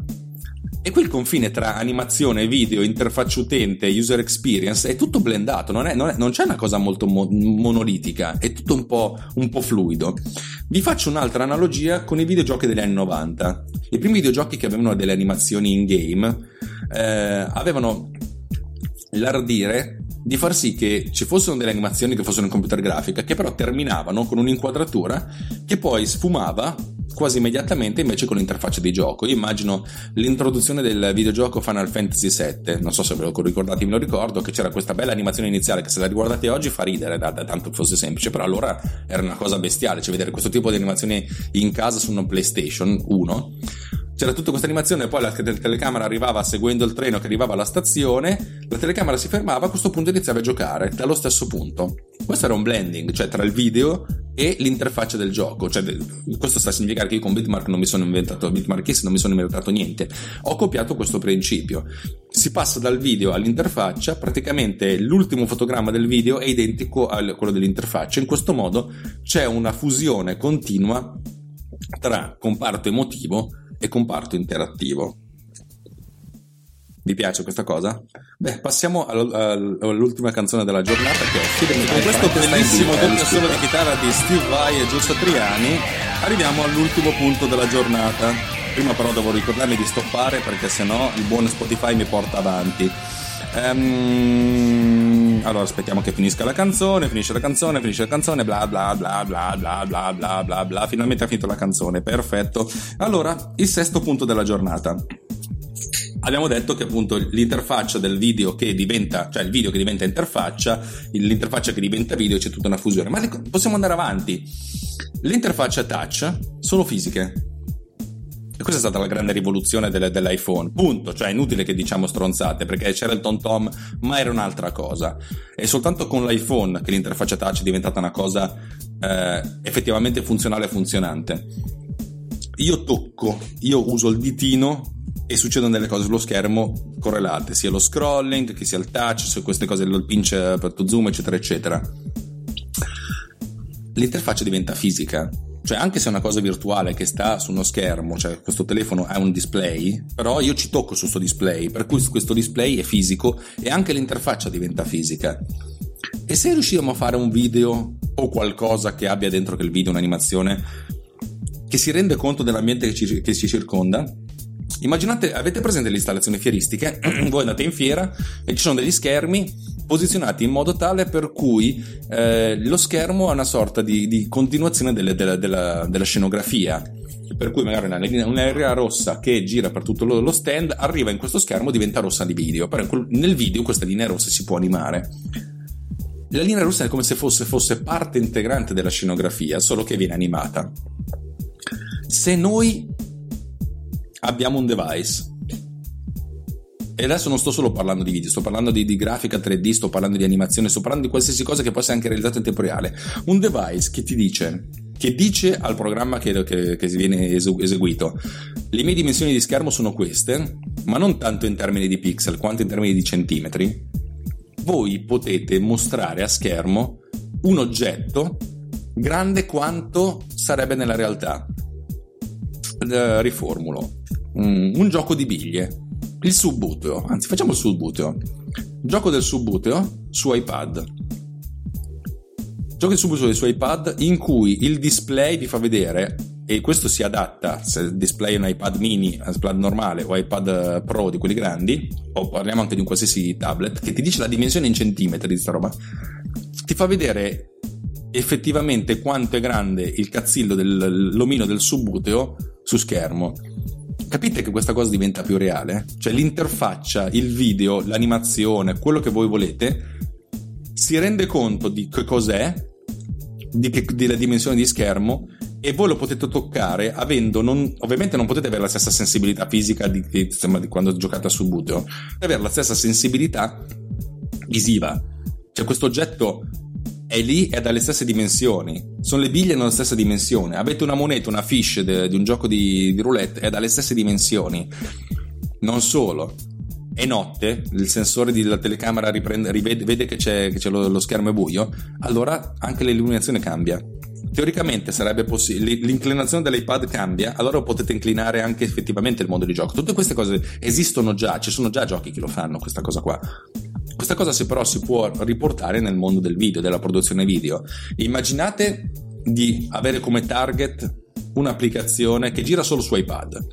E qui il confine tra animazione, video, interfaccia utente, user experience è tutto blendato, non, è, non, è, non c'è una cosa molto mo- monolitica, è tutto un po', un po', fluido. Vi faccio un'altra analogia con i videogiochi degli anni 90. I primi videogiochi che avevano delle animazioni in game eh, avevano l'ardire di far sì che ci fossero delle animazioni che fossero in computer grafica, che però terminavano con un'inquadratura che poi sfumava quasi immediatamente invece con l'interfaccia di gioco. Io immagino l'introduzione del videogioco Final Fantasy VII, non so se ve lo ricordate, me lo ricordo, che c'era questa bella animazione iniziale che se la riguardate oggi fa ridere, da, da tanto fosse semplice, però allora era una cosa bestiale, cioè vedere questo tipo di animazioni in casa su una PlayStation 1 c'era tutta questa animazione, poi la telecamera arrivava seguendo il treno che arrivava alla stazione, la telecamera si fermava, a questo punto iniziava a giocare dallo stesso punto. Questo era un blending, cioè tra il video e l'interfaccia del gioco. Cioè, questo sta a significare che io con Bitmark non mi sono inventato, Bitmarkist non mi sono inventato niente. Ho copiato questo principio. Si passa dal video all'interfaccia, praticamente l'ultimo fotogramma del video è identico a quello dell'interfaccia. In questo modo c'è una fusione continua tra comparto emotivo e comparto interattivo. Vi piace questa cosa? Beh, passiamo all'ultima canzone della giornata che è Fidemi Con questo bellissimo doppio solo di chitarra di Steve Vai e Gio Satriani arriviamo all'ultimo punto della giornata. Prima però devo ricordarmi di stoppare perché sennò il buon Spotify mi porta avanti. Um, allora aspettiamo che finisca la canzone, finisce la canzone, finisce la canzone, bla bla bla bla bla bla bla bla bla. Finalmente ha finito la canzone, perfetto. Allora, il sesto punto della giornata abbiamo detto che appunto l'interfaccia del video che diventa, cioè il video che diventa interfaccia, l'interfaccia che diventa video, c'è tutta una fusione. Ma possiamo andare avanti. L'interfaccia touch sono fisiche. E questa è stata la grande rivoluzione delle, dell'iPhone. Punto. Cioè, è inutile che diciamo stronzate perché c'era il Tom Tom, ma era un'altra cosa. È soltanto con l'iPhone che l'interfaccia touch è diventata una cosa eh, effettivamente funzionale e funzionante. Io tocco, io uso il ditino e succedono delle cose sullo schermo correlate, sia lo scrolling, che sia il touch, su queste cose, il pinch per zoom, eccetera, eccetera. L'interfaccia diventa fisica cioè, anche se è una cosa virtuale che sta su uno schermo, cioè questo telefono ha un display, però io ci tocco su questo display, per cui questo display è fisico e anche l'interfaccia diventa fisica. E se riusciamo a fare un video o qualcosa che abbia dentro che il video un'animazione che si rende conto dell'ambiente che ci, che ci circonda, immaginate, avete presente le installazioni fieristiche? Voi andate in fiera e ci sono degli schermi posizionati in modo tale per cui eh, lo schermo ha una sorta di, di continuazione delle, della, della, della, scenografia. Per cui magari una linea, una linea rossa che gira per tutto lo, lo stand arriva in questo schermo e diventa rossa di video. Però nel video questa linea rossa si può animare. La linea rossa è come se fosse, fosse parte integrante della scenografia, solo che viene animata. Se noi abbiamo un device e adesso non sto solo parlando di video, sto parlando di, di, grafica 3D, sto parlando di animazione, sto parlando di qualsiasi cosa che possa anche realizzata in tempo reale. Un device che ti dice, che dice al programma che, che, che viene eseguito, le mie dimensioni di schermo sono queste, ma non tanto in termini di pixel quanto in termini di centimetri, voi potete mostrare a schermo un oggetto grande quanto sarebbe nella realtà. Uh, riformulo. Mm, un gioco di biglie il subbuteo, anzi facciamo il subbuteo. Gioco del subbuteo su iPad. Gioco del subbuteo su iPad in cui il display vi fa vedere e questo si adatta se il display è un iPad mini, iPad normale o iPad Pro di quelli grandi, o parliamo anche di un qualsiasi tablet, che ti dice la dimensione in centimetri di questa roba, ti fa vedere effettivamente quanto è grande il cazzillo dell'omino del subbuteo su schermo capite che questa cosa diventa più reale? Cioè l'interfaccia, il video, l'animazione, quello che voi volete, si rende conto di che cos'è, di che, della dimensione di schermo e voi lo potete toccare avendo non, ovviamente non potete avere la stessa sensibilità fisica di, di, di quando giocate a Subuteo, avere la stessa sensibilità visiva. Cioè questo oggetto è lì è dalle stesse dimensioni. Sono le biglie nella stessa dimensione. Avete una moneta, una fish de, di un gioco di, di roulette, è dalle stesse dimensioni. Non solo. È notte, il sensore della telecamera riprende, rivede, vede che c'è, che c'è lo, lo, schermo è buio, allora anche l'illuminazione cambia. Teoricamente sarebbe possibile, l'inclinazione dell'iPad cambia, allora potete inclinare anche effettivamente il mondo di gioco. Tutte queste cose esistono già, ci sono già giochi che lo fanno, questa cosa qua. Questa cosa si però si può riportare nel mondo del video, della produzione video. Immaginate di avere come target un'applicazione che gira solo su iPad.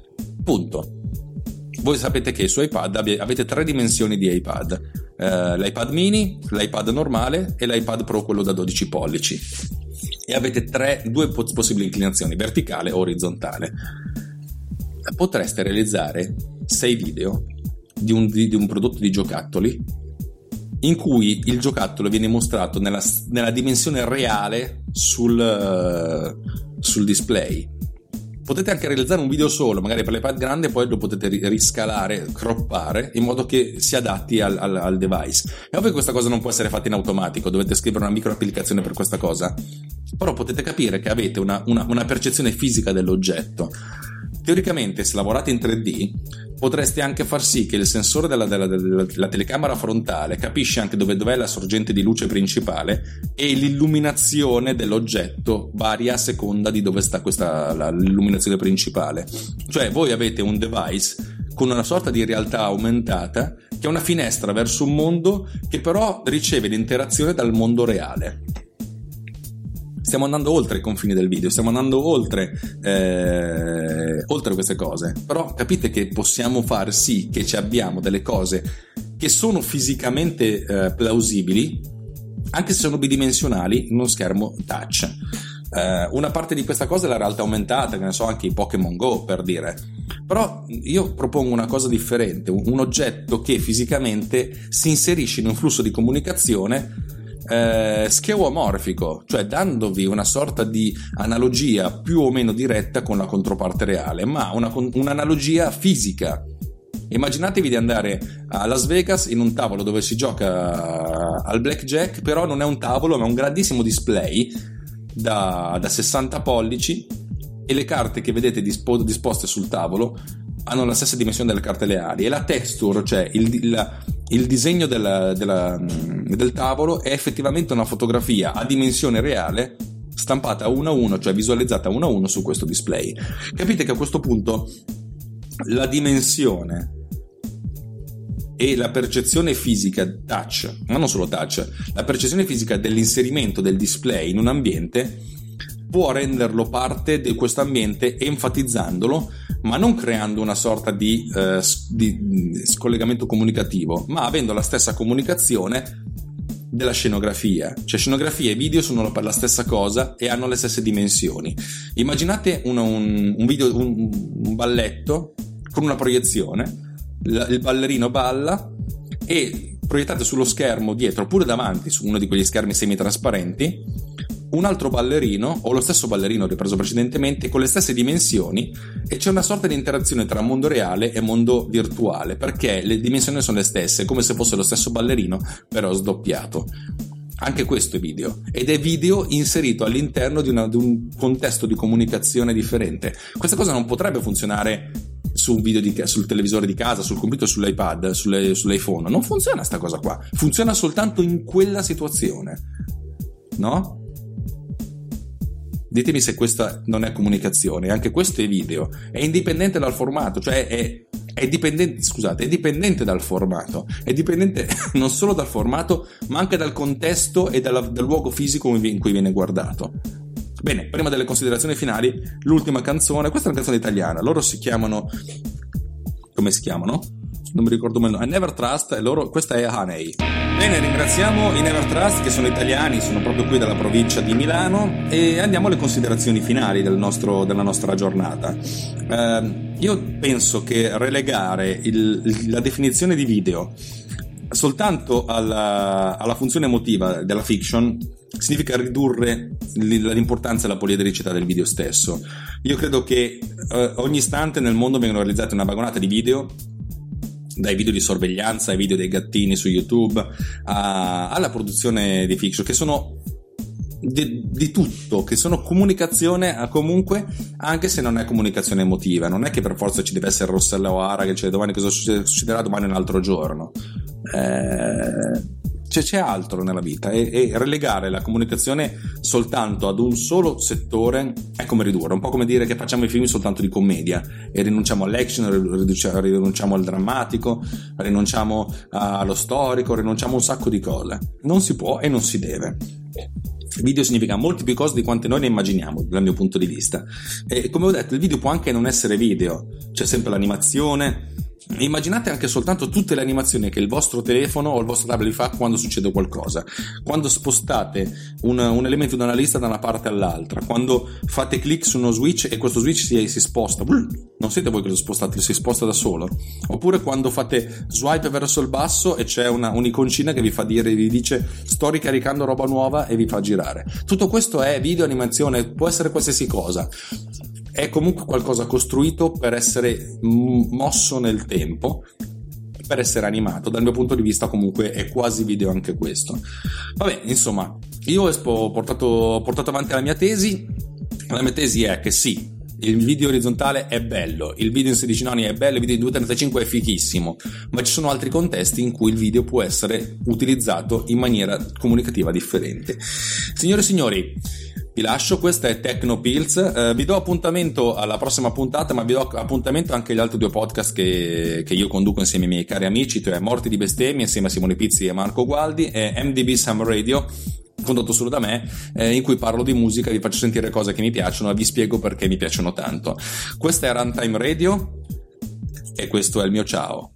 Punto. Voi sapete che su iPad avete tre dimensioni di iPad. Uh, l'iPad mini, l'iPad normale e l'iPad Pro quello da 12 pollici. e avete tre, due possibili inclinazioni, verticale o orizzontale. Potreste realizzare sei video di un, di un prodotto di giocattoli in cui il giocattolo viene mostrato nella, nella dimensione reale sul, uh, sul display potete anche realizzare un video solo, magari per l'iPad grande, poi lo potete riscalare, croppare in modo che si adatti al, al, al device. È ovvio che questa cosa non può essere fatta in automatico, dovete scrivere una micro applicazione per questa cosa, però potete capire che avete una, una, una percezione fisica dell'oggetto. Teoricamente, se lavorate in 3D, potreste anche far sì che il sensore della, della, della, della telecamera frontale capisce anche dove, dov'è la sorgente di luce principale e l'illuminazione dell'oggetto varia a seconda di dove sta questa la, l'illuminazione principale. Cioè, voi avete un device con una sorta di realtà aumentata che è una finestra verso un mondo che però riceve l'interazione dal mondo reale stiamo andando oltre i confini del video, stiamo andando oltre, eh, oltre queste cose. Però capite che possiamo far sì che ci abbiamo delle cose che sono fisicamente eh, plausibili, anche se sono bidimensionali, in uno schermo touch. Eh, una parte di questa cosa è la realtà aumentata, che ne so, anche i Pokémon Go per dire. Però io propongo una cosa differente, un oggetto che fisicamente si inserisce in un flusso di comunicazione eh, schewomorfico, cioè dandovi una sorta di analogia più o meno diretta con la controparte reale, ma una, un'analogia fisica. Immaginatevi di andare a Las Vegas in un tavolo dove si gioca al blackjack, però non è un tavolo, ma un grandissimo display da, da 60 pollici e le carte che vedete dispo, disposte sul tavolo hanno la stessa dimensione delle carte leali e la texture, cioè il, il, il disegno della, della, del tavolo è effettivamente una fotografia a dimensione reale stampata uno a uno, cioè visualizzata uno a uno su questo display. Capite che a questo punto la dimensione e la percezione fisica touch, ma non solo touch, la percezione fisica dell'inserimento del display in un ambiente può renderlo parte di questo ambiente enfatizzandolo ma non creando una sorta di, eh, di scollegamento comunicativo, ma avendo la stessa comunicazione della scenografia. Cioè scenografia e video sono la stessa cosa e hanno le stesse dimensioni. Immaginate un, un, un, video, un, un balletto con una proiezione, il ballerino balla e proiettate sullo schermo dietro oppure davanti su uno di quegli schermi semitrasparenti un altro ballerino o lo stesso ballerino ripreso precedentemente con le stesse dimensioni e c'è una sorta di interazione tra mondo reale e mondo virtuale perché le dimensioni sono le stesse, come se fosse lo stesso ballerino però sdoppiato. Anche questo è video ed è video inserito all'interno di, una, di un contesto di comunicazione differente. Questa cosa non potrebbe funzionare su di, sul televisore di casa, sul computer, sull'iPad, sulle, sull'iPhone. Non funziona questa cosa qua. Funziona soltanto in quella situazione. No? Ditemi se questa non è comunicazione, anche questo è video, è indipendente dal formato, cioè è, è dipendente, scusate, è dipendente dal formato, è dipendente non solo dal formato, ma anche dal contesto e dalla, dal luogo fisico in cui viene guardato. Bene, prima delle considerazioni finali, l'ultima canzone, questa è una canzone italiana, loro si chiamano come si chiamano? Non mi ricordo mai nome, Never Trust loro, questa è Honey. Bene, ringraziamo i Never Trust che sono italiani, sono proprio qui dalla provincia di Milano e andiamo alle considerazioni finali del nostro, della nostra giornata. Eh, io penso che relegare il, la definizione di video soltanto alla, alla, funzione emotiva della fiction significa ridurre l'importanza e la poliedricità del video stesso. Io credo che eh, ogni istante nel mondo vengono realizzate una vagonata di video dai video di sorveglianza ai video dei gattini su YouTube a, alla produzione di fiction che sono di, di, tutto, che sono comunicazione a comunque, anche se non è comunicazione emotiva. Non è che per forza ci deve essere Rossella O'Hara che c'è domani cosa succederà domani un altro giorno. Eh, cioè, c'è altro nella vita e, e, relegare la comunicazione soltanto ad un solo settore è come ridurre, un po' come dire che facciamo i film soltanto di commedia e rinunciamo all'action, rinunciamo al drammatico, rinunciamo allo storico, rinunciamo a un sacco di cose. Non si può e non si deve. Video significa molte più cose di quante noi ne immaginiamo, dal mio punto di vista. E come ho detto, il video può anche non essere video, c'è sempre l'animazione, Immaginate anche soltanto tutte le animazioni che il vostro telefono o il vostro tablet fa quando succede qualcosa. Quando spostate un, un elemento da una lista da una parte all'altra, quando fate clic su uno switch e questo switch si, si sposta. Non siete voi che lo spostate, si sposta da solo. Oppure quando fate swipe verso il basso e c'è una, un'iconcina che vi fa dire, vi dice sto ricaricando roba nuova e vi fa girare. Tutto questo è video animazione, può essere qualsiasi cosa è comunque qualcosa costruito per essere mosso nel tempo per essere animato. Dal mio punto di vista comunque è quasi video anche questo. Vabbè insomma io ho portato, portato avanti la mia tesi. La mia tesi è che sì il video orizzontale è bello, il video in 16 noni è bello, il video in 2.35 è fichissimo, ma ci sono altri contesti in cui il video può essere utilizzato in maniera comunicativa differente. Signore e signori, vi lascio, questa è Tecnopills. Eh, vi do appuntamento alla prossima puntata, ma vi do appuntamento anche agli altri due podcast che, che io conduco insieme ai miei cari amici, cioè Morti di Bestemmie insieme a Simone Pizzi e Marco Gualdi e MDB Sam Radio condotto solo da me, eh, in cui parlo di musica, vi faccio sentire cose che mi piacciono e vi spiego perché mi piacciono tanto. Questa è Runtime Radio e questo è il mio ciao.